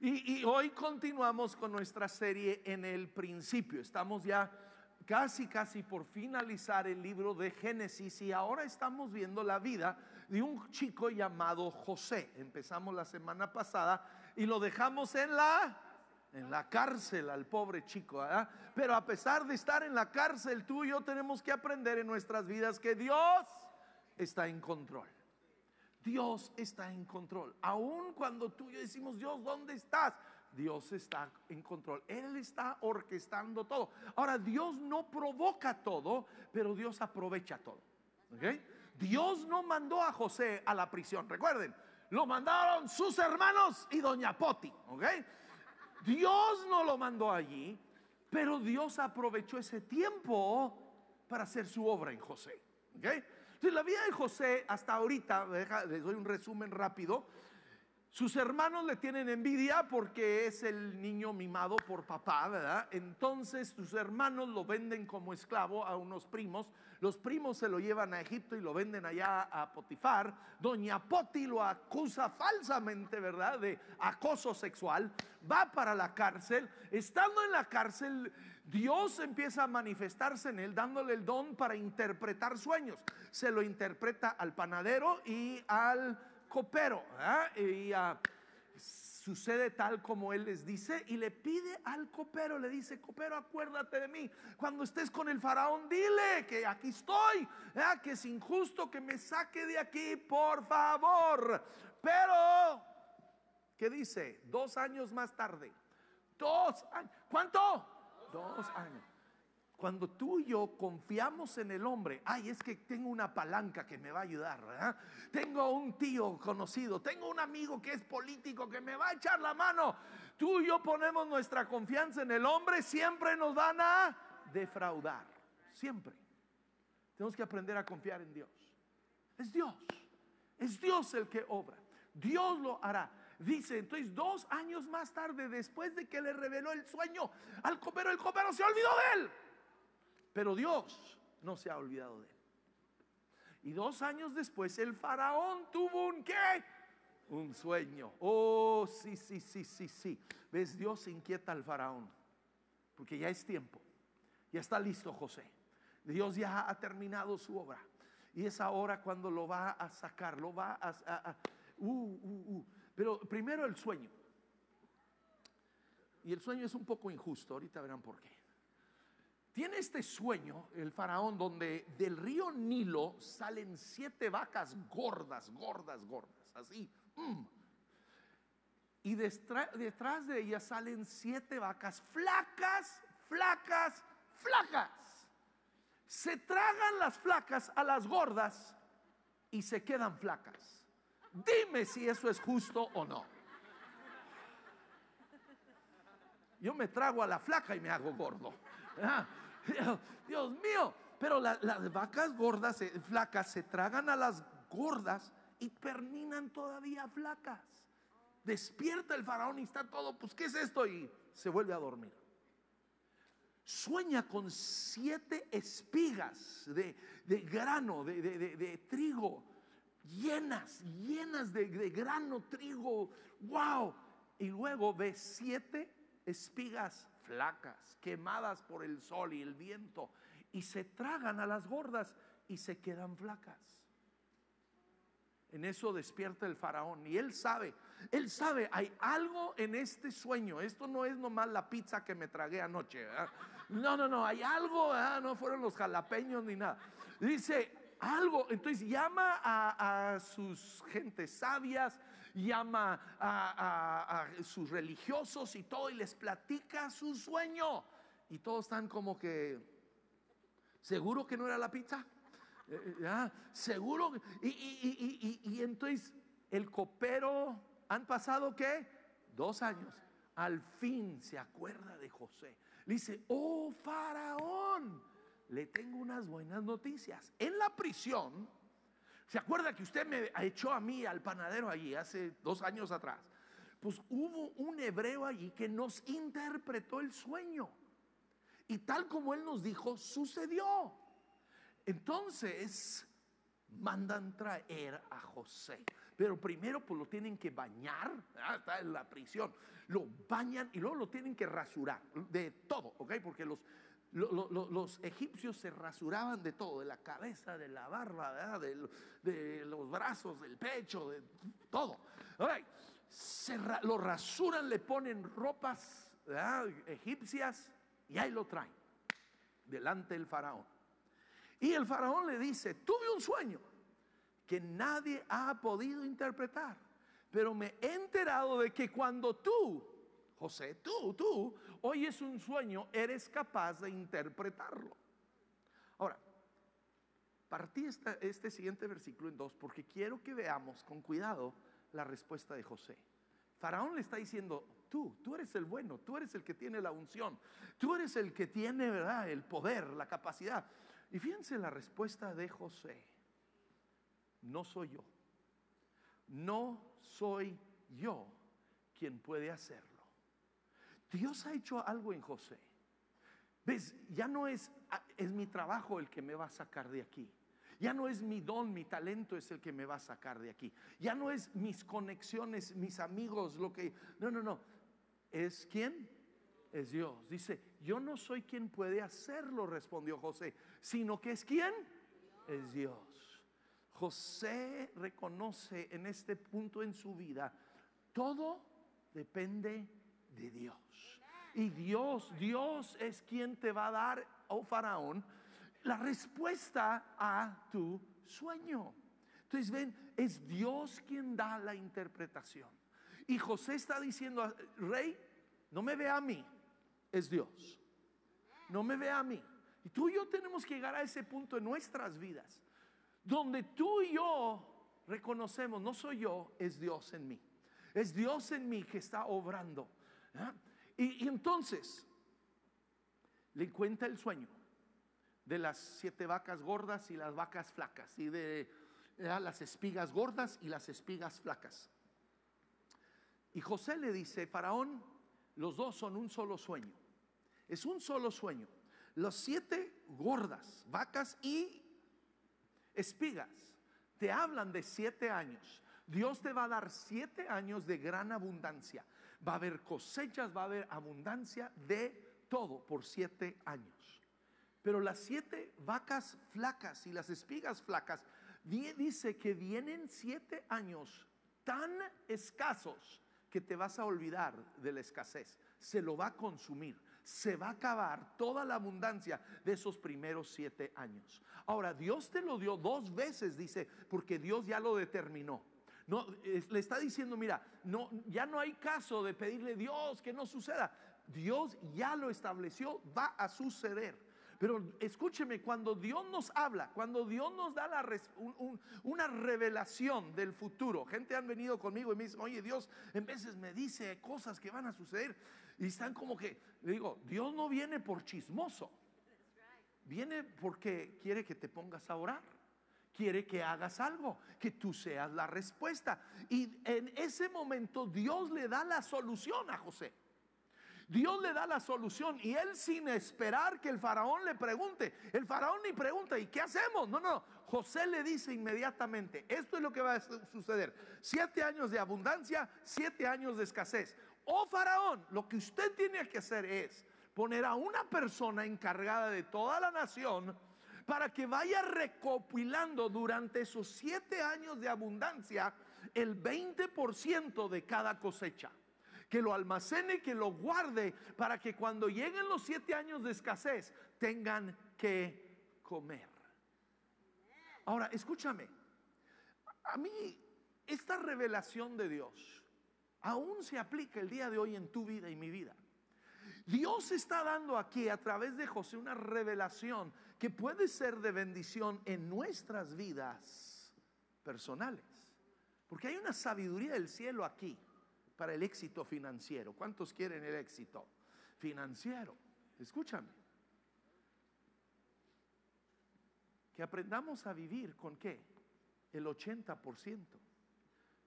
Y, hoy continuamos con nuestra serie en el principio. Estamos ya casi, casi por finalizar el libro de Génesis y ahora estamos viendo la vida de un chico llamado José. Empezamos la semana pasada y lo dejamos en la en la cárcel al pobre chico. Pero a pesar de estar en la cárcel, tú y yo tenemos que aprender en nuestras vidas que Dios está en control. Dios está en control. Aun cuando tú y yo decimos, Dios, ¿dónde estás? Dios está en control. Él está orquestando todo. Ahora, Dios no provoca todo, pero Dios aprovecha todo. Dios no mandó a José a la prisión. Recuerden, lo mandaron sus hermanos y doña Poti. Dios no lo mandó allí, pero Dios aprovechó ese tiempo para hacer su obra en José. Entonces, la vida de José hasta ahorita, les doy un resumen rápido. Sus hermanos le tienen envidia porque es el niño mimado por papá, ¿verdad? Entonces sus hermanos lo venden como esclavo a unos primos. Los primos se lo llevan a Egipto y lo venden allá a Potifar. Doña Poti lo acusa falsamente, ¿verdad? De acoso sexual. Va para la cárcel. Estando en la cárcel, Dios empieza a manifestarse en él, dándole el don para interpretar sueños. Se lo interpreta al panadero y al copero. Y ah, sucede tal como él les dice y le pide al copero, le dice, copero, acuérdate de mí. Cuando estés con el faraón, dile que aquí estoy, que es injusto que me saque de aquí, por favor. Pero, ¿qué dice? Dos años más tarde. Dos años. ¿Cuánto? Dos años. Cuando tú y yo confiamos en el hombre, ay, es que tengo una palanca que me va a ayudar, tengo un tío conocido, tengo un amigo que es político que me va a echar la mano. Tú y yo ponemos nuestra confianza en el hombre, siempre nos van a defraudar, siempre. Tenemos que aprender a confiar en Dios. Es Dios, es Dios el que obra, Dios lo hará. Dice, entonces dos años más tarde, después de que le reveló el sueño al copero, el copero se olvidó de él. Pero Dios no se ha olvidado de él. Y dos años después el faraón tuvo un qué? Un sueño. Oh, sí, sí, sí, sí, sí. ¿Ves? Dios inquieta al faraón. Porque ya es tiempo. Ya está listo José. Dios ya ha terminado su obra. Y es ahora cuando lo va a sacar, lo va a... uh, uh, uh. Pero primero el sueño. Y el sueño es un poco injusto. Ahorita verán por qué. Tiene este sueño el faraón donde del río Nilo salen siete vacas gordas, gordas, gordas, así. Mm. Y detrás de ellas salen siete vacas flacas, flacas, flacas. Se tragan las flacas a las gordas y se quedan flacas. Dime si eso es justo o no. Yo me trago a la flaca y me hago gordo. Dios mío, pero las vacas gordas, flacas, se tragan a las gordas y terminan todavía flacas. Despierta el faraón y está todo, pues ¿qué es esto? Y se vuelve a dormir. Sueña con siete espigas de, grano, de, trigo, llenas, llenas de, grano, trigo, wow. Y luego ve siete espigas flacas, quemadas por el sol y el viento, y se tragan a las gordas y se quedan flacas. En eso despierta el faraón y él sabe, él sabe, hay algo en este sueño. Esto no es nomás la pizza que me tragué anoche. No, no, no, hay algo, no fueron los jalapeños ni nada. Dice, algo. Entonces llama a, sus gentes sabias, llama a, sus religiosos y todo y les platica su sueño. Y todos están como que, ¿seguro que no era la pizza? Eh, eh, seguro. Y, y, entonces el copero, ¿han pasado qué? Dos años. Al fin se acuerda de José. Le dice, oh faraón le tengo unas buenas noticias. En la prisión, ¿se acuerda que usted me echó a mí al panadero allí hace dos años atrás? Pues hubo un hebreo allí que nos interpretó el sueño. Y tal como él nos dijo, sucedió. Entonces mandan traer a José. Pero primero pues lo tienen que bañar, ah, está en la prisión, lo bañan y luego lo tienen que rasurar de todo, ¿ok? Porque los, los egipcios se rasuraban de todo, de la cabeza, de la barba, de, los brazos, del pecho, de todo. Se lo rasuran, le ponen ropas egipcias y ahí lo traen delante del faraón. Y el faraón le dice, tuve un sueño que nadie ha podido interpretar, pero me he enterado de que cuando tú, José, tú, tú, oyes un sueño, eres capaz de interpretarlo. Ahora, partí este siguiente versículo en dos porque quiero que veamos con cuidado la respuesta de José. Faraón le está diciendo, tú, tú eres el bueno, tú eres el que tiene la unción, tú eres el que tiene, ¿verdad?, el poder, la capacidad. Y fíjense la respuesta de José. No soy yo. No soy yo quien puede hacerlo. Dios ha hecho algo en José. ¿Ves? Ya no es, es mi trabajo el que me va a sacar de aquí. Ya no es mi don, mi talento es el que me va a sacar de aquí. Ya no es mis conexiones, mis amigos, lo que... No, no, no. ¿Es quién? Es Dios. Dice, yo no soy quien puede hacerlo, respondió José, sino que es quién? Es Dios. José reconoce en este punto en su vida, todo depende de Dios. Y Dios, Dios es quien te va a dar, oh faraón, la respuesta a tu sueño. Entonces ven, es Dios quien da la interpretación. Y José está diciendo, rey, no me ve a mí, es Dios. No me ve a mí. Y tú y yo tenemos que llegar a ese punto en nuestras vidas, donde tú y yo reconocemos, no soy yo, es Dios en mí. Es Dios en mí que está obrando. Y, y entonces le cuenta el sueño de las siete vacas gordas y las vacas flacas, y de las espigas gordas y las espigas flacas. Y José le dice, Faraón, los dos son un solo sueño. Es un solo sueño. Los siete gordas, vacas y espigas, te hablan de siete años. Dios te va a dar siete años de gran abundancia. Va a haber cosechas, va a haber abundancia de todo por siete años. Pero las siete vacas flacas y las espigas flacas, dice que vienen siete años tan escasos que te vas a olvidar de la escasez. Se lo va a consumir. Se va a acabar toda la abundancia de esos primeros siete años. Ahora, Dios te lo dio dos veces, dice, porque Dios ya lo determinó. No, le está diciendo, mira, no, ya no hay caso de pedirle Dios que no suceda. Dios ya lo estableció, va a suceder. Pero escúcheme, cuando Dios nos habla, cuando Dios nos da la una revelación del futuro, gente han venido conmigo y me dicen, oye Dios, en veces me dice cosas que van a suceder y están como que, digo, Dios no viene por chismoso, viene porque quiere que te pongas a orar quiere que hagas algo, que tú seas la respuesta. Y en ese momento Dios le da la solución a José. Dios le da la solución y él sin esperar que el faraón le pregunte, el faraón ni pregunta, ¿y qué hacemos? No, no, José le dice inmediatamente, esto es lo que va a suceder, siete años de abundancia, siete años de escasez. Oh faraón, lo que usted tiene que hacer es poner a una persona encargada de toda la nación para que vaya recopilando durante esos siete años de abundancia el 20% de cada cosecha que lo almacene, que lo guarde, para que cuando lleguen los siete años de escasez tengan que comer. Ahora, escúchame, a mí esta revelación de Dios aún se aplica el día de hoy en tu vida y mi vida. Dios está dando aquí a través de José una revelación que puede ser de bendición en nuestras vidas personales. Porque hay una sabiduría del cielo aquí para el éxito financiero. ¿Cuántos quieren el éxito financiero? Escúchame. Que aprendamos a vivir con qué? El 80%.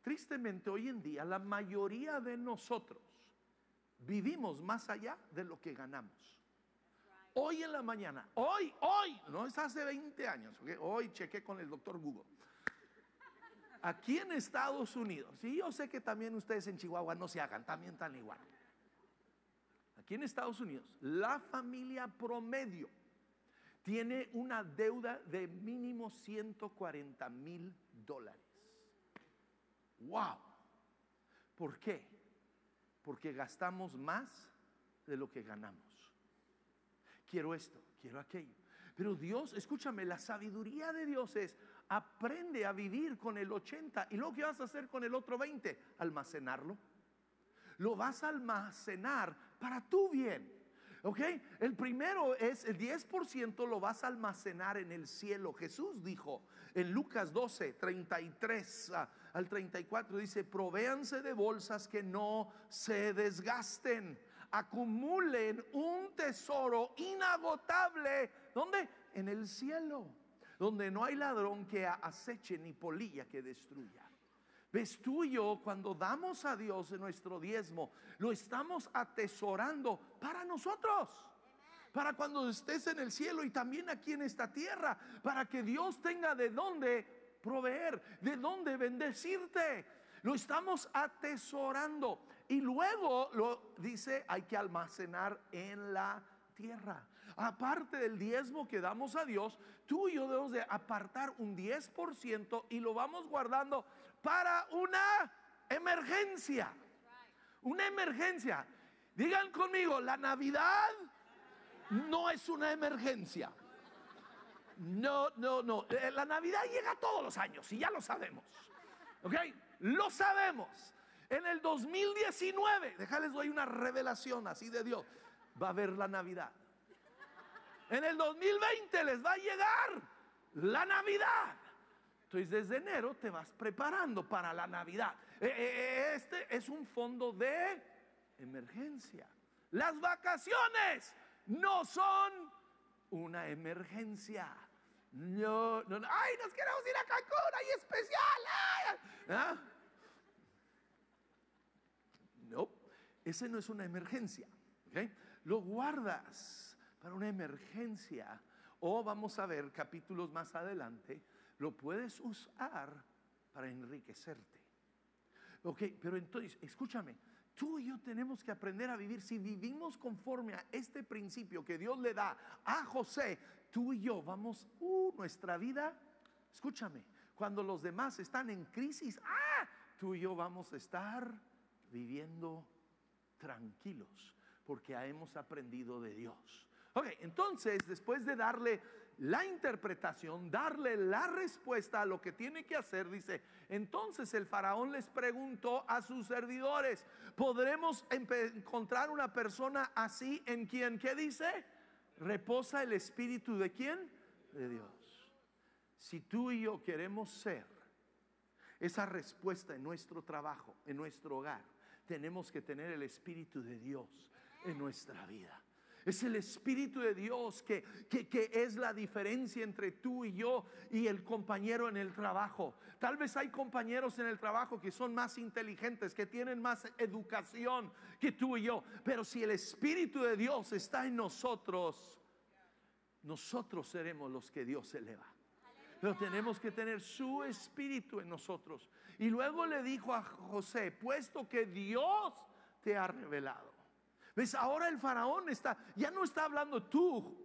Tristemente hoy en día la mayoría de nosotros vivimos más allá de lo que ganamos. Hoy en la mañana, hoy, hoy, no es hace 20 años, hoy chequé con el doctor Google. aquí en Estados Unidos, y yo sé que también ustedes en Chihuahua no se hagan, también tan igual. Aquí en Estados Unidos, la familia promedio tiene una deuda de mínimo 140 mil dólares. ¡Wow! ¿Por qué? Porque gastamos más de lo que ganamos. Quiero esto, quiero aquello. Pero Dios, escúchame, la sabiduría de Dios es, aprende a vivir con el 80 y luego ¿qué vas a hacer con el otro 20? Almacenarlo. Lo vas a almacenar para tu bien. ¿Ok? El primero es el 10% lo vas a almacenar en el cielo. Jesús dijo en Lucas 12, 33 al 34, dice, provéanse de bolsas que no se desgasten, acumulen un tesoro inagotable. ¿Dónde? En el cielo, donde no hay ladrón que aceche ni polilla que destruya. Ves tú yo cuando damos a Dios nuestro diezmo, lo estamos atesorando para nosotros. Para cuando estés en el cielo y también aquí en esta tierra, para que Dios tenga de dónde proveer, de dónde bendecirte. Lo estamos atesorando. Y luego lo dice, hay que almacenar en la tierra. Aparte del diezmo que damos a Dios, tú y yo debemos de apartar un 10% y lo vamos guardando para una emergencia. Una emergencia. Digan conmigo, la Navidad no es una emergencia. No, no, no. Eh, la Navidad llega todos los años y ya lo sabemos. ¿Ok? Lo sabemos. En el 2019, déjales doy una revelación así de Dios. Va a haber la Navidad. En el 2020 les va a llegar la Navidad. Entonces desde enero te vas preparando para la Navidad. Eh, eh, eh, este es un fondo de emergencia. Las vacaciones no son una emergencia. No. Ay, nos queremos ir a Cancún, ahí especial. ¿Ah? No, ese no es una emergencia. Lo guardas para una emergencia. O vamos a ver capítulos más adelante lo puedes usar para enriquecerte. Ok, pero entonces, escúchame, tú y yo tenemos que aprender a vivir. Si vivimos conforme a este principio que Dios le da a José, tú y yo vamos, uh, nuestra vida, escúchame, cuando los demás están en crisis, ah, tú y yo vamos a estar viviendo tranquilos porque hemos aprendido de Dios. Ok, entonces después de darle la interpretación, darle la respuesta a lo que tiene que hacer, dice, entonces el faraón les preguntó a sus servidores, ¿podremos encontrar una persona así en quien, ¿qué dice? Reposa el espíritu de quién? De Dios. Si tú y yo queremos ser esa respuesta en nuestro trabajo, en nuestro hogar, tenemos que tener el espíritu de Dios en nuestra vida. Es el Espíritu de Dios que, que, es la diferencia entre tú y yo y el compañero en el trabajo. Tal vez hay compañeros en el trabajo que son más inteligentes, que tienen más educación que tú y yo. Pero si el Espíritu de Dios está en nosotros, nosotros seremos los que Dios eleva. Pero tenemos que tener su espíritu en nosotros. Y luego le dijo a José, puesto que Dios te ha revelado. ¿Ves? Ahora el faraón está, ya no está hablando tú,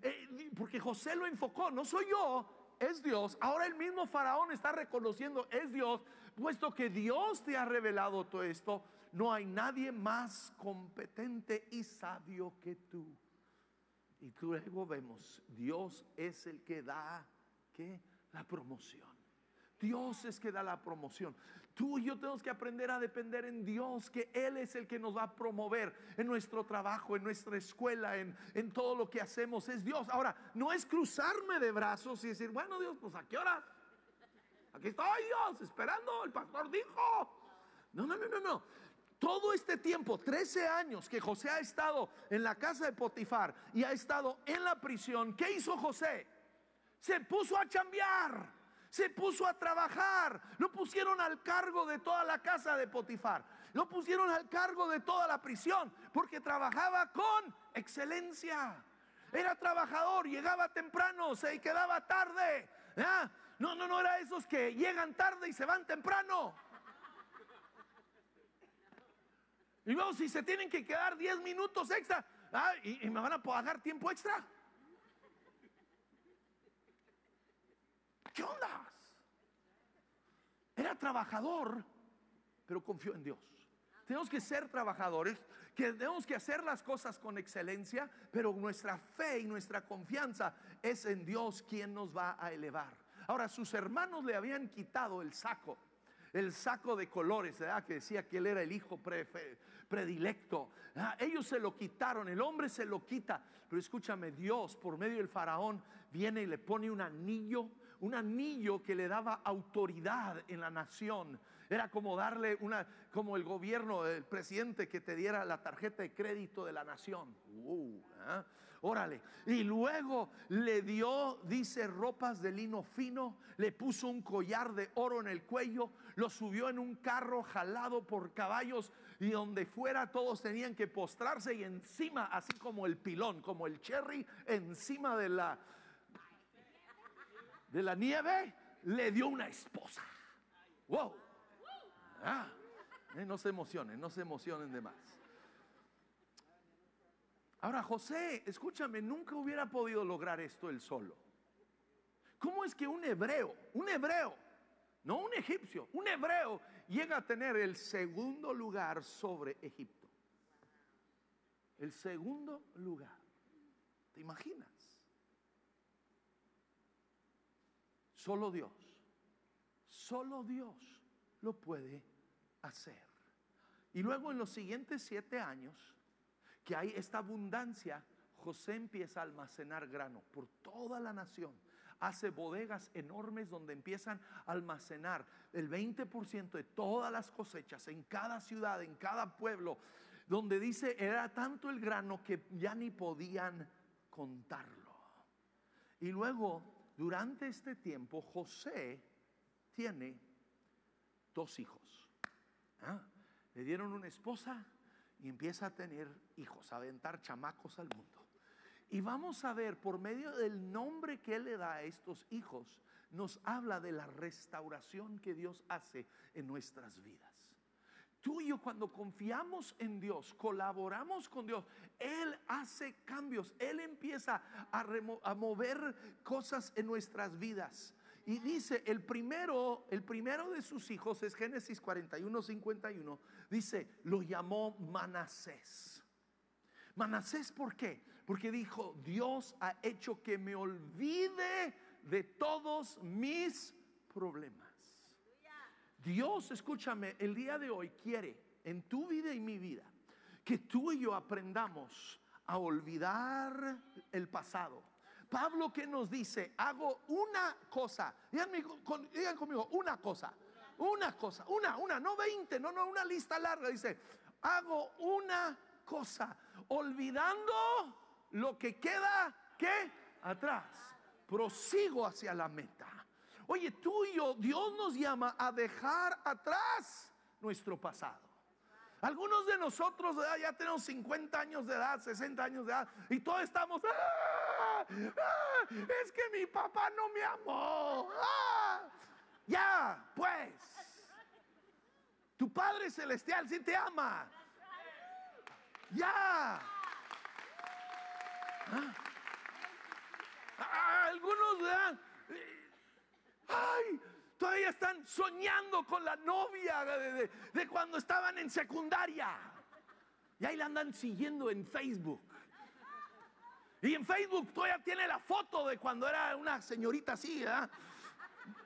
eh, porque José lo enfocó, no soy yo, es Dios. Ahora el mismo faraón está reconociendo, es Dios, puesto que Dios te ha revelado todo esto, no hay nadie más competente y sabio que tú. Y luego vemos, Dios es el que da ¿qué? la promoción. Dios es que da la promoción. Tú y yo tenemos que aprender a depender en Dios, que Él es el que nos va a promover en nuestro trabajo, en nuestra escuela, en, en todo lo que hacemos. Es Dios. Ahora, no es cruzarme de brazos y decir, bueno Dios, pues a qué hora. Aquí estoy Dios, esperando, el pastor dijo. No, no, no, no, no. Todo este tiempo, 13 años que José ha estado en la casa de Potifar y ha estado en la prisión, ¿qué hizo José? Se puso a chambear se puso a trabajar. Lo pusieron al cargo de toda la casa de Potifar. Lo pusieron al cargo de toda la prisión porque trabajaba con excelencia. Era trabajador, llegaba temprano, se quedaba tarde. no, no, no era esos que llegan tarde y se van temprano. Y luego si se tienen que quedar 10 minutos extra, ah, y, y me van a pagar tiempo extra. ¿Qué onda? Era trabajador, pero confió en Dios. Tenemos que ser trabajadores, que tenemos que hacer las cosas con excelencia, pero nuestra fe y nuestra confianza es en Dios quien nos va a elevar. Ahora, sus hermanos le habían quitado el saco, el saco de colores, ¿verdad? que decía que él era el hijo predilecto. Ah, ellos se lo quitaron, el hombre se lo quita, pero escúchame, Dios por medio del faraón viene y le pone un anillo un anillo que le daba autoridad en la nación. Era como darle una, como el gobierno, el presidente que te diera la tarjeta de crédito de la nación. Uh, ¿eh? Órale. Y luego le dio, dice, ropas de lino fino, le puso un collar de oro en el cuello, lo subió en un carro jalado por caballos y donde fuera todos tenían que postrarse y encima, así como el pilón, como el cherry, encima de la, de la nieve, le dio una esposa. Wow. Ah, eh, no se emocionen, no se emocionen de más. Ahora, José, escúchame, nunca hubiera podido lograr esto él solo. ¿Cómo es que un hebreo, un hebreo, no un egipcio, un hebreo llega a tener el segundo lugar sobre Egipto? El segundo lugar. ¿Te imaginas? Solo Dios, solo Dios lo puede hacer. Y luego en los siguientes siete años, que hay esta abundancia, José empieza a almacenar grano por toda la nación. Hace bodegas enormes donde empiezan a almacenar el 20% de todas las cosechas en cada ciudad, en cada pueblo, donde dice era tanto el grano que ya ni podían contarlo. Y luego durante este tiempo José tiene dos hijos. ¿Ah? Le dieron una esposa y empieza a tener hijos, a aventar chamacos al mundo. Y vamos a ver, por medio del nombre que él le da a estos hijos, nos habla de la restauración que Dios hace en nuestras vidas tú y yo cuando confiamos en Dios, colaboramos con Dios, Él hace cambios, Él empieza a, mover cosas en nuestras vidas. Y dice, el primero, el primero de sus hijos es Génesis 41, 51, dice, lo llamó Manasés. Manasés, ¿por qué? Porque dijo, Dios ha hecho que me olvide de todos mis problemas. Dios, escúchame, el día de hoy quiere en tu vida y mi vida que tú y yo aprendamos a olvidar el pasado. Pablo que nos dice, hago una cosa, digan, conmigo, una cosa, una cosa, una, una, no veinte, no, no, una lista larga, dice, hago una cosa, olvidando lo que queda, ¿qué? Atrás, prosigo hacia la meta. Oye, tú y yo, Dios nos llama a dejar atrás nuestro pasado. Algunos de nosotros ya tenemos 50 años de edad, 60 años de edad, y todos estamos, ah, ah, es que mi papá no me amó. Ah". ya, pues, tu Padre Celestial sí te ama. Ya. Algunos Ay, todavía están soñando con la novia de, cuando estaban en secundaria. Y ahí la andan siguiendo en Facebook. Y en Facebook todavía tiene la foto de cuando era una señorita así.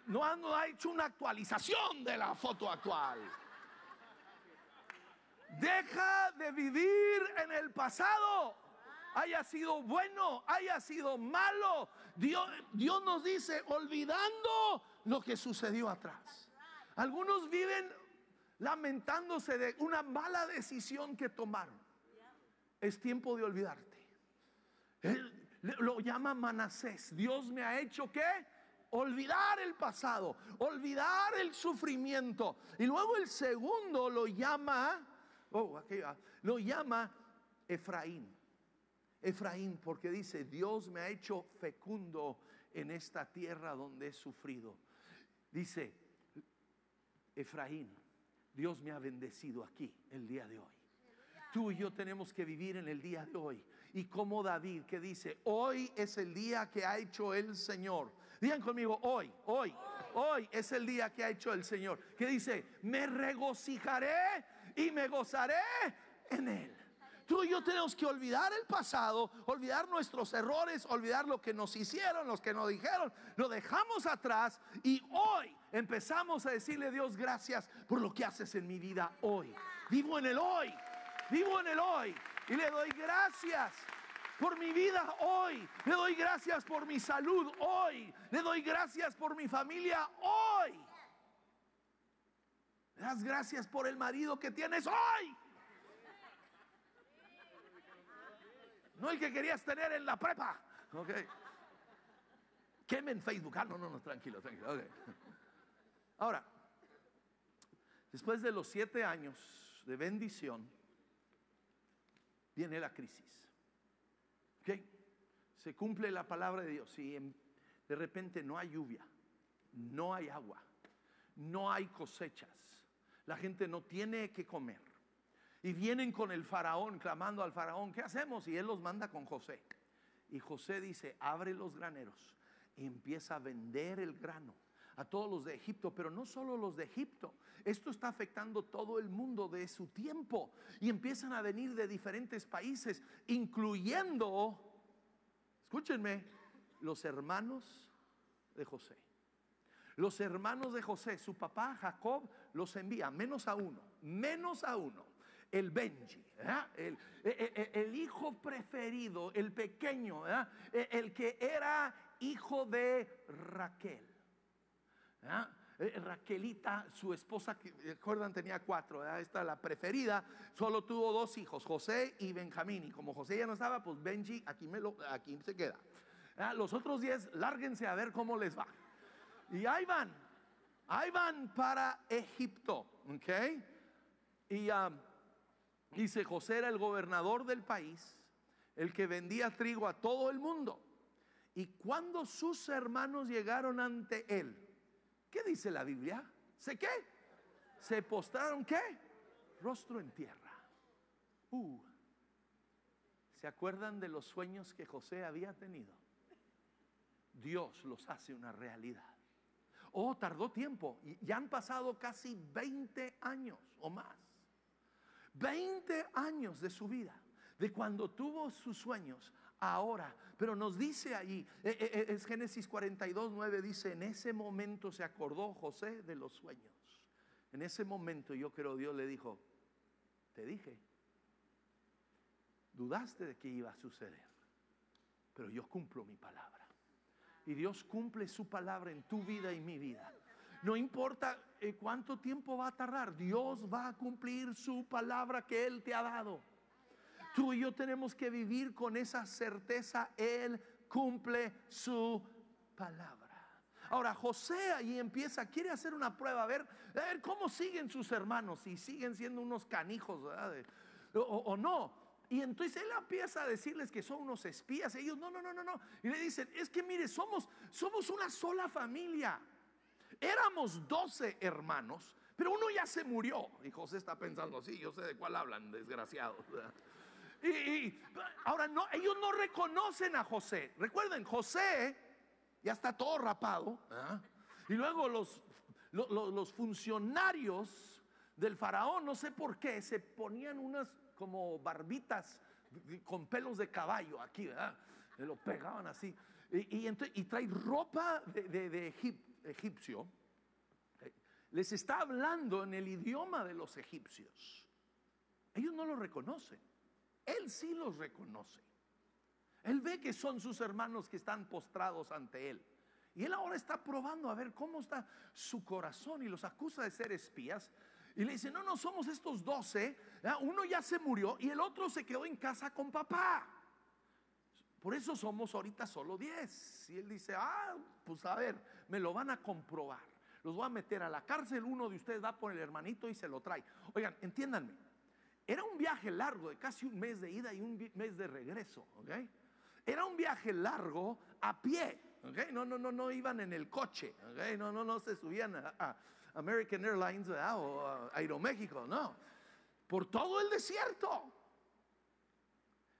No, no ha hecho una actualización de la foto actual. Deja de vivir en el pasado haya sido bueno, haya sido malo. Dios, nos dice, olvidando lo que sucedió atrás. Algunos viven lamentándose de una mala decisión que tomaron. Es tiempo de olvidarte. Él lo llama Manasés. Dios me ha hecho que olvidar el pasado, olvidar el sufrimiento. Y luego el segundo lo llama, oh, lo llama Efraín. Efraín, porque dice, Dios me ha hecho fecundo en esta tierra donde he sufrido. Dice, Efraín, Dios me ha bendecido aquí el día de hoy. Tú y yo tenemos que vivir en el día de hoy. Y como David que dice, hoy es el día que ha hecho el Señor. Digan conmigo, hoy, hoy, hoy es el día que ha hecho el Señor. Que dice, me regocijaré y me gozaré en él. Tú y yo tenemos que olvidar el pasado, olvidar nuestros errores, olvidar lo que nos hicieron, los que nos dijeron. Lo dejamos atrás y hoy empezamos a decirle Dios gracias por lo que haces en mi vida hoy. Vivo en el hoy, vivo en el hoy y le doy gracias por mi vida hoy. Le doy gracias por mi salud hoy. Le doy gracias por mi familia hoy. Le das gracias por el marido que tienes hoy. No el que querías tener en la prepa. Ok. Quemen Facebook. Ah, no, no, no, tranquilo, tranquilo. Okay. Ahora, después de los siete años de bendición, viene la crisis. ¿Ok? Se cumple la palabra de Dios y de repente no hay lluvia, no hay agua, no hay cosechas. La gente no tiene que comer. Y vienen con el faraón, clamando al faraón, ¿qué hacemos? Y él los manda con José. Y José dice, abre los graneros y empieza a vender el grano a todos los de Egipto, pero no solo los de Egipto. Esto está afectando todo el mundo de su tiempo y empiezan a venir de diferentes países, incluyendo, escúchenme, los hermanos de José. Los hermanos de José, su papá Jacob los envía, menos a uno, menos a uno el Benji, el, e, e, e, el, hijo preferido, el pequeño, el que era hijo de Raquel. Raquelita, su esposa, que recuerdan tenía cuatro, esta la preferida, solo tuvo dos hijos, José y Benjamín. Y como José ya no estaba, pues Benji aquí, me lo, aquí se queda. Los otros diez, lárguense a ver cómo les va. Y ahí van, ahí van para Egipto, ¿ok? Y um, Dice, José era el gobernador del país, el que vendía trigo a todo el mundo. Y cuando sus hermanos llegaron ante él, ¿qué dice la Biblia? ¿Se qué? ¿Se postraron qué? Rostro en tierra. Uh. ¿Se acuerdan de los sueños que José había tenido? Dios los hace una realidad. Oh, tardó tiempo. Ya han pasado casi 20 años o más. 20 años de su vida, de cuando tuvo sus sueños, ahora. Pero nos dice allí, eh, eh, eh, es Génesis 42, 9, dice, en ese momento se acordó José de los sueños. En ese momento yo creo Dios le dijo, te dije, dudaste de que iba a suceder, pero yo cumplo mi palabra. Y Dios cumple su palabra en tu vida y mi vida. No importa eh, cuánto tiempo va a tardar, Dios va a cumplir su palabra que Él te ha dado. Tú y yo tenemos que vivir con esa certeza, Él cumple su palabra. Ahora José ahí empieza, quiere hacer una prueba, a ver, a ver cómo siguen sus hermanos, si siguen siendo unos canijos o, o no. Y entonces él empieza a decirles que son unos espías. Ellos, no, no, no, no, no. Y le dicen, es que mire, somos, somos una sola familia. Éramos doce hermanos, pero uno ya se murió. Y José está pensando, sí, yo sé de cuál hablan, desgraciados. Y, ahora no, ellos no reconocen a José. Recuerden, José ya está todo rapado. Y luego los, funcionarios del faraón, no sé por qué, se ponían unas como barbitas con pelos de caballo aquí, ¿verdad? lo pegaban así. Y, trae ropa de, egipcio, eh, les está hablando en el idioma de los egipcios. Ellos no lo reconocen. Él sí los reconoce. Él ve que son sus hermanos que están postrados ante él. Y él ahora está probando a ver cómo está su corazón y los acusa de ser espías. Y le dice, no, no, somos estos doce. Uno ya se murió y el otro se quedó en casa con papá. Por eso somos ahorita solo 10. Y él dice, ah, pues a ver, me lo van a comprobar. Los voy a meter a la cárcel, uno de ustedes va por el hermanito y se lo trae. Oigan, entiéndanme, era un viaje largo de casi un mes de ida y un mes de regreso, ¿ok? Era un viaje largo a pie. ¿ok? No, no, no, no iban en el coche, ¿ok? No, no, no se subían a, American Airlines o a Aeroméxico, no. Por todo el desierto.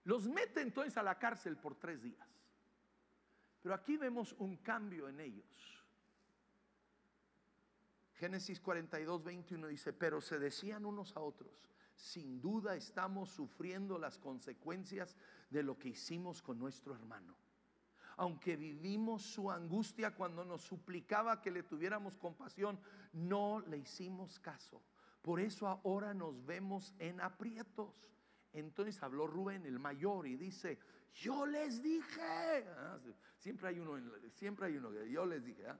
Los mete entonces a la cárcel por tres días. Pero aquí vemos un cambio en ellos. Génesis 42, 21 dice, pero se decían unos a otros, sin duda estamos sufriendo las consecuencias de lo que hicimos con nuestro hermano. Aunque vivimos su angustia cuando nos suplicaba que le tuviéramos compasión, no le hicimos caso. Por eso ahora nos vemos en aprietos. Entonces habló Rubén, el mayor, y dice, yo les dije, ah, siempre hay uno, siempre hay uno que yo les dije, ah,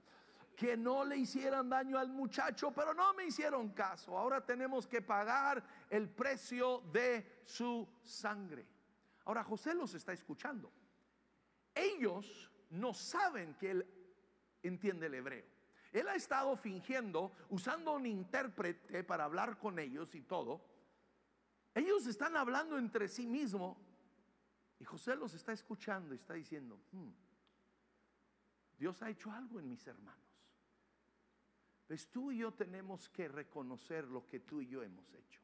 que no le hicieran daño al muchacho, pero no me hicieron caso. Ahora tenemos que pagar el precio de su sangre. Ahora José los está escuchando. Ellos no saben que él entiende el hebreo. Él ha estado fingiendo, usando un intérprete para hablar con ellos y todo. Ellos están hablando entre sí mismos y José los está escuchando y está diciendo, hmm, Dios ha hecho algo en mis hermanos. Tú y yo tenemos que reconocer lo que tú y yo hemos hecho.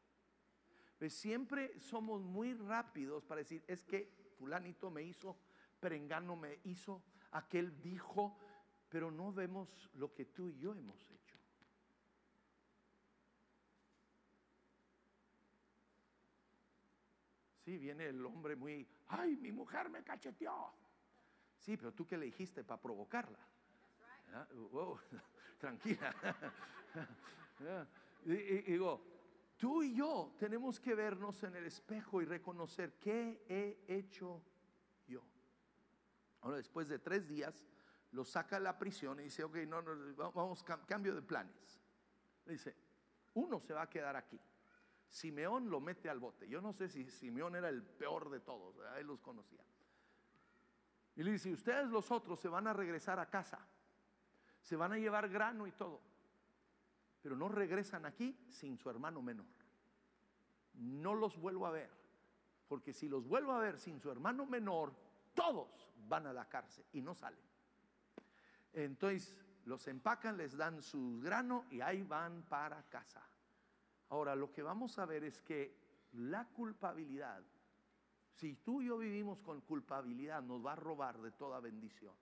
Pues siempre somos muy rápidos para decir, es que fulanito me hizo, perengano me hizo, aquel dijo, pero no vemos lo que tú y yo hemos hecho. Sí, viene el hombre muy, ay, mi mujer me cacheteó. Sí, pero tú qué le dijiste para provocarla. tranquila. y, digo, tú y yo tenemos que vernos en el espejo y reconocer qué he hecho yo. Ahora, después de tres días, lo saca de la prisión y dice, ok, no, no, vamos, cambio de planes. dice, uno se va a quedar aquí. Simeón lo mete al bote. Yo no sé si Simeón era el peor de todos, él los conocía. Y le dice, ustedes los otros se van a regresar a casa, se van a llevar grano y todo, pero no regresan aquí sin su hermano menor. No los vuelvo a ver, porque si los vuelvo a ver sin su hermano menor, todos van a la cárcel y no salen. Entonces los empacan, les dan su grano y ahí van para casa. Ahora, lo que vamos a ver es que la culpabilidad, si tú y yo vivimos con culpabilidad, nos va a robar de toda bendición.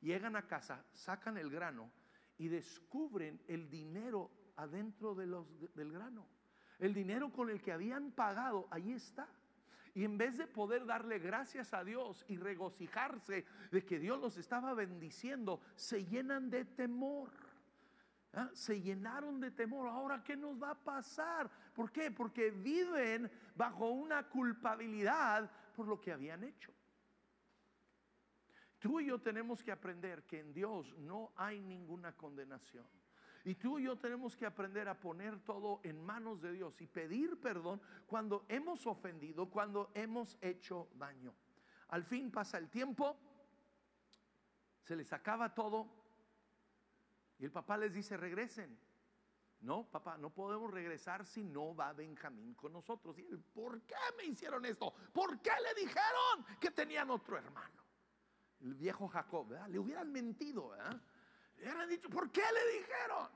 Llegan a casa, sacan el grano y descubren el dinero adentro del grano. El dinero con el que habían pagado, ahí está. Y en vez de poder darle gracias a Dios y regocijarse de que Dios los estaba bendiciendo, se llenan de temor. ¿Ah? Se llenaron de temor. Ahora, ¿qué nos va a pasar? ¿Por qué? Porque viven bajo una culpabilidad por lo que habían hecho. Tú y yo tenemos que aprender que en Dios no hay ninguna condenación. Y tú y yo tenemos que aprender a poner todo en manos de Dios y pedir perdón cuando hemos ofendido, cuando hemos hecho daño. Al fin pasa el tiempo, se les acaba todo y el papá les dice, regresen. No, papá, no podemos regresar si no va Benjamín con nosotros. Y él, ¿por qué me hicieron esto? ¿Por qué le dijeron que tenían otro hermano? El viejo Jacob, ¿verdad? Le hubieran mentido, ¿verdad? Le dicho, ¿por qué le dijeron?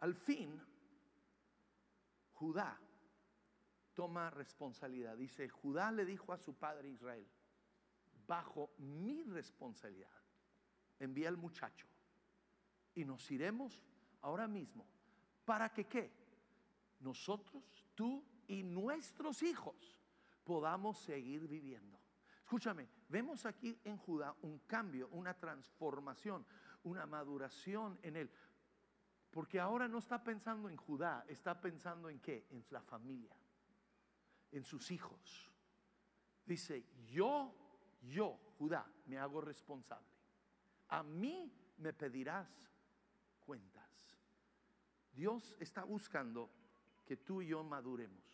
Al fin, Judá toma responsabilidad. Dice, Judá le dijo a su padre Israel, bajo mi responsabilidad, envía al muchacho y nos iremos ahora mismo. ¿Para que qué? Nosotros, tú y nuestros hijos podamos seguir viviendo. Escúchame, vemos aquí en Judá un cambio, una transformación, una maduración en él. Porque ahora no está pensando en Judá, está pensando en qué? En la familia, en sus hijos. Dice, yo, yo, Judá, me hago responsable. A mí me pedirás cuentas. Dios está buscando que tú y yo maduremos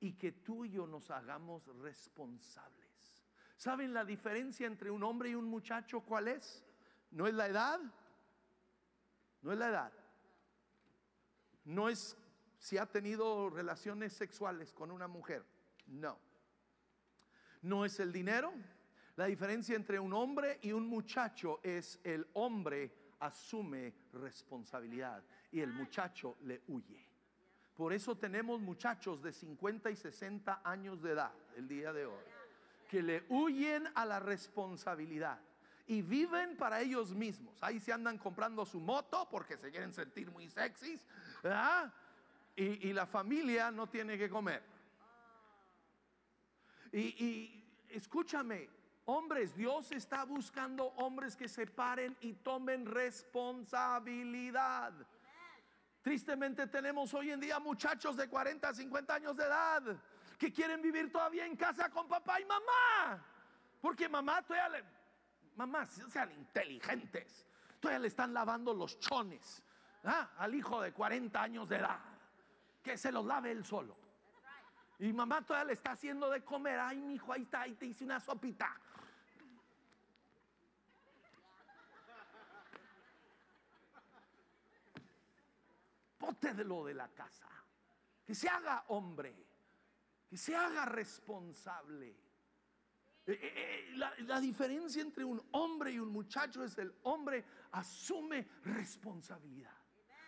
y que tú y yo nos hagamos responsables. ¿Saben la diferencia entre un hombre y un muchacho cuál es? No es la edad, no es la edad, no es si ha tenido relaciones sexuales con una mujer, no. No es el dinero. La diferencia entre un hombre y un muchacho es el hombre asume responsabilidad y el muchacho le huye. Por eso tenemos muchachos de 50 y 60 años de edad el día de hoy, que le huyen a la responsabilidad y viven para ellos mismos. Ahí se andan comprando su moto porque se quieren sentir muy sexys, Y, la familia no tiene que comer. Y, y escúchame, hombres, Dios está buscando hombres que se paren y tomen responsabilidad. Tristemente tenemos hoy en día muchachos de 40, 50 años de edad que quieren vivir todavía en casa con papá y mamá. Porque mamá todavía le... Mamá, sean inteligentes. Todavía le están lavando los chones ¿ah? al hijo de 40 años de edad. Que se los lave él solo. Y mamá todavía le está haciendo de comer. Ay, mi hijo, ahí está, ahí te hice una sopita. De lo de la casa. Que se haga hombre. Que se haga responsable. Eh, eh, eh, la, la, diferencia entre un hombre y un muchacho es el hombre asume responsabilidad.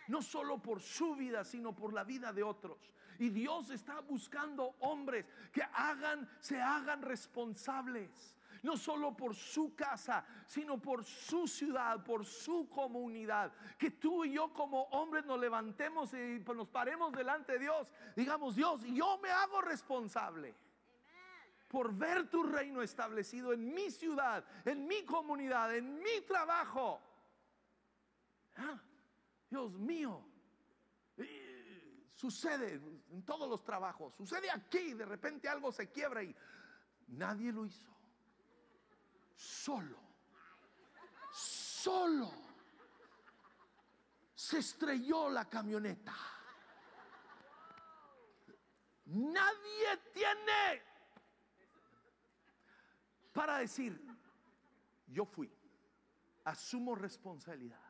No solo por su vida, sino por la vida de otros. Y Dios está buscando hombres que hagan, se hagan responsables no solo por su casa, sino por su ciudad, por su comunidad. Que tú y yo como hombres nos levantemos y nos paremos delante de Dios, digamos, Dios, yo me hago responsable por ver tu reino establecido en mi ciudad, en mi comunidad, en mi trabajo. Ah, Dios mío, sucede en todos los trabajos, sucede aquí, de repente algo se quiebra y nadie lo hizo solo, solo, se estrelló la camioneta. Nadie tiene para decir, yo fui, asumo responsabilidad.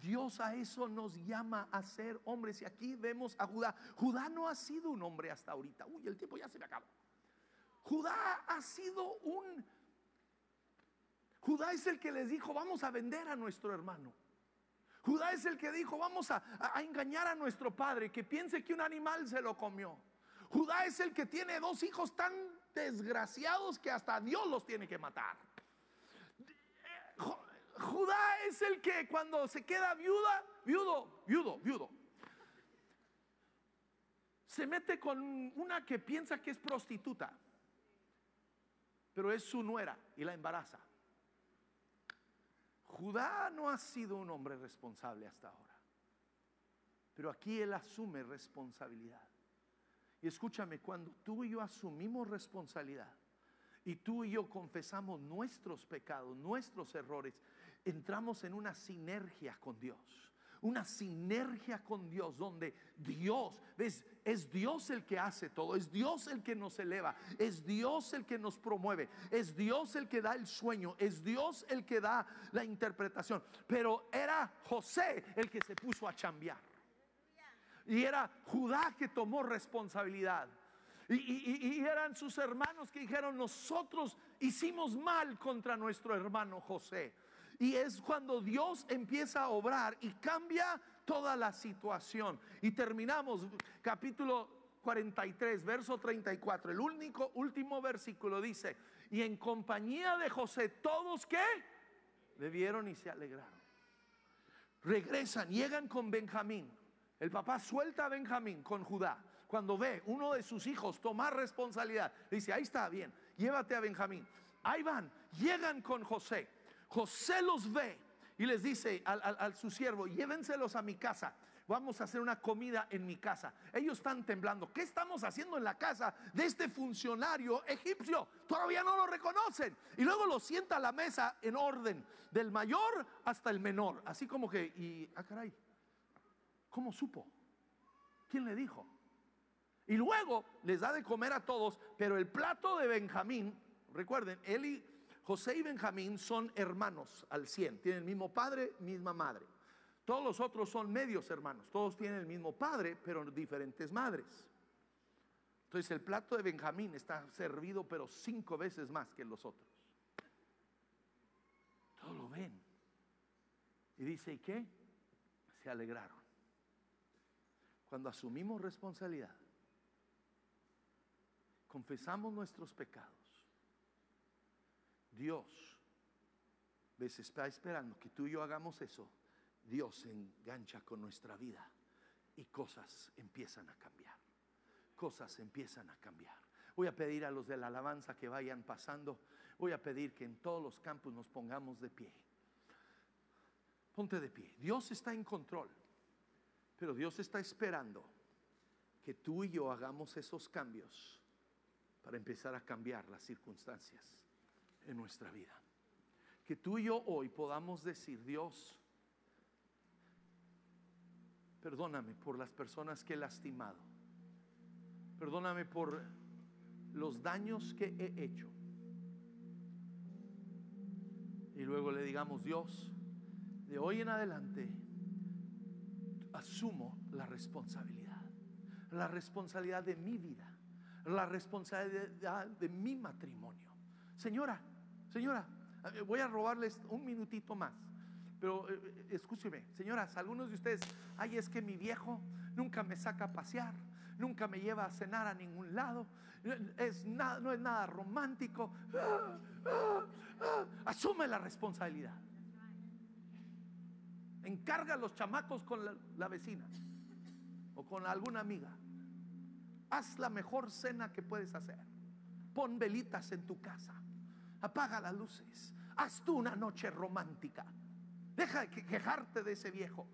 Dios a eso nos llama a ser hombres. Y aquí vemos a Judá. Judá no ha sido un hombre hasta ahorita. Uy, el tiempo ya se me acaba. Judá ha sido un Judá es el que les dijo, vamos a vender a nuestro hermano. Judá es el que dijo, vamos a, engañar a nuestro padre, que piense que un animal se lo comió. Judá es el que tiene dos hijos tan desgraciados que hasta Dios los tiene que matar. Judá es el que cuando se queda viuda, viudo, viudo, viudo, se mete con una que piensa que es prostituta, pero es su nuera y la embaraza. Judá no ha sido un hombre responsable hasta ahora. Pero aquí él asume responsabilidad. Y escúchame, cuando tú y yo asumimos responsabilidad y tú y yo confesamos nuestros pecados, nuestros errores, entramos en una sinergia con Dios una sinergia con Dios donde Dios, ¿ves? Es Dios el que hace todo, es Dios el que nos eleva, es Dios el que nos promueve, es Dios el que da el sueño, es Dios el que da la interpretación. Pero era José el que se puso a chambear. Y era Judá que tomó responsabilidad. Y, y, eran sus hermanos que dijeron, nosotros hicimos mal contra nuestro hermano José. Y es cuando Dios empieza a obrar y cambia toda la situación. Y terminamos capítulo 43, verso 34. El único último versículo dice, y en compañía de José todos que bebieron y se alegraron. Regresan, llegan con Benjamín. El papá suelta a Benjamín con Judá. Cuando ve uno de sus hijos tomar responsabilidad, dice, ahí está bien, llévate a Benjamín. Ahí van, llegan con José. José los ve y les dice al, su siervo, llévenselos a mi casa. Vamos a hacer una comida en mi casa. Ellos están temblando. ¿Qué estamos haciendo en la casa de este funcionario egipcio? Todavía no lo reconocen. Y luego lo sienta a la mesa en orden, del mayor hasta el menor. Así como que, y, ah, caray, ¿cómo supo? ¿Quién le dijo? Y luego les da de comer a todos, pero el plato de Benjamín, recuerden, Eli José y Benjamín son hermanos al 100, tienen el mismo padre, misma madre. Todos los otros son medios hermanos, todos tienen el mismo padre, pero diferentes madres. Entonces el plato de Benjamín está servido pero cinco veces más que los otros. Todos lo ven. Y dice, ¿y qué? Se alegraron. Cuando asumimos responsabilidad, confesamos nuestros pecados, Dios, ves, está esperando que tú y yo hagamos eso. Dios se engancha con nuestra vida y cosas empiezan a cambiar. Cosas empiezan a cambiar. Voy a pedir a los de la alabanza que vayan pasando. Voy a pedir que en todos los campos nos pongamos de pie. Ponte de pie. Dios está en control. Pero Dios está esperando que tú y yo hagamos esos cambios para empezar a cambiar las circunstancias en nuestra vida. Que tú y yo hoy podamos decir, Dios, perdóname por las personas que he lastimado. Perdóname por los daños que he hecho. Y luego le digamos, Dios, de hoy en adelante asumo la responsabilidad. La responsabilidad de mi vida. La responsabilidad de mi matrimonio. Señora, señora, eh, voy a robarles un minutito más. Pero eh, eh, escúcheme, señoras, algunos de ustedes, ay, es que mi viejo nunca me saca a pasear, nunca me lleva a cenar a ningún lado, es nada, no es nada romántico. Asume la responsabilidad. Encarga a los chamacos con la, vecina o con alguna amiga. Haz la mejor cena que puedes hacer. Pon velitas en tu casa. Apaga las luces. Haz tú una noche romántica. Deja de quejarte de ese viejo.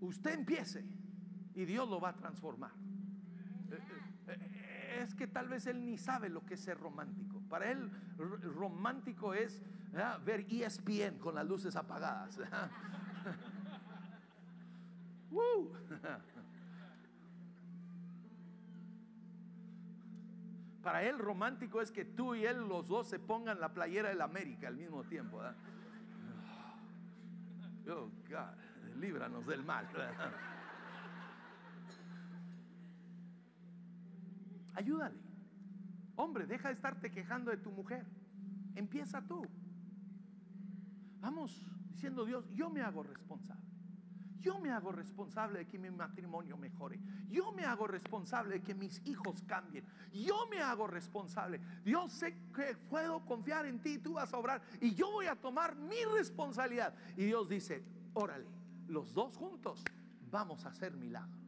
Usted empiece y Dios lo va a transformar. Eh, eh, es que tal vez él ni sabe lo que es ser romántico. Para él romántico es ver ESPN con las luces apagadas. Para él romántico es que tú y él los dos se pongan la playera del América al mismo tiempo. Oh, God, líbranos del mal. Ayúdale. Hombre, deja de estarte quejando de tu mujer. Empieza tú. Vamos diciendo Dios, yo me hago responsable. Yo me hago responsable de que mi matrimonio mejore. Yo me hago responsable de que mis hijos cambien. Yo me hago responsable. Dios sé que puedo confiar en ti, tú vas a obrar y yo voy a tomar mi responsabilidad. Y Dios dice, órale, los dos juntos vamos a hacer milagros.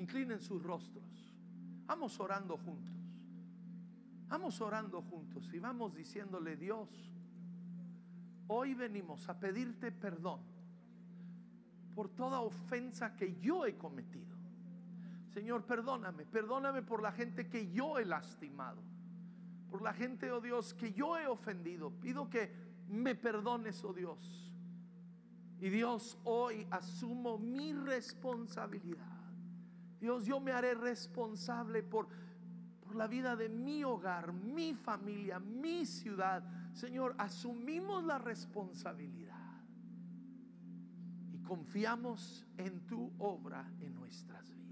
Inclinen sus rostros. Vamos orando juntos. Vamos orando juntos y vamos diciéndole, Dios, Hoy venimos a pedirte perdón por toda ofensa que yo he cometido. Señor, perdóname, perdóname por la gente que yo he lastimado, por la gente, oh Dios, que yo he ofendido. Pido que me perdones, oh Dios. Y Dios, hoy asumo mi responsabilidad. Dios, yo me haré responsable por, por la vida de mi hogar, mi familia, mi ciudad Señor, asumimos la responsabilidad confiamos en tu obra en nuestras vidas.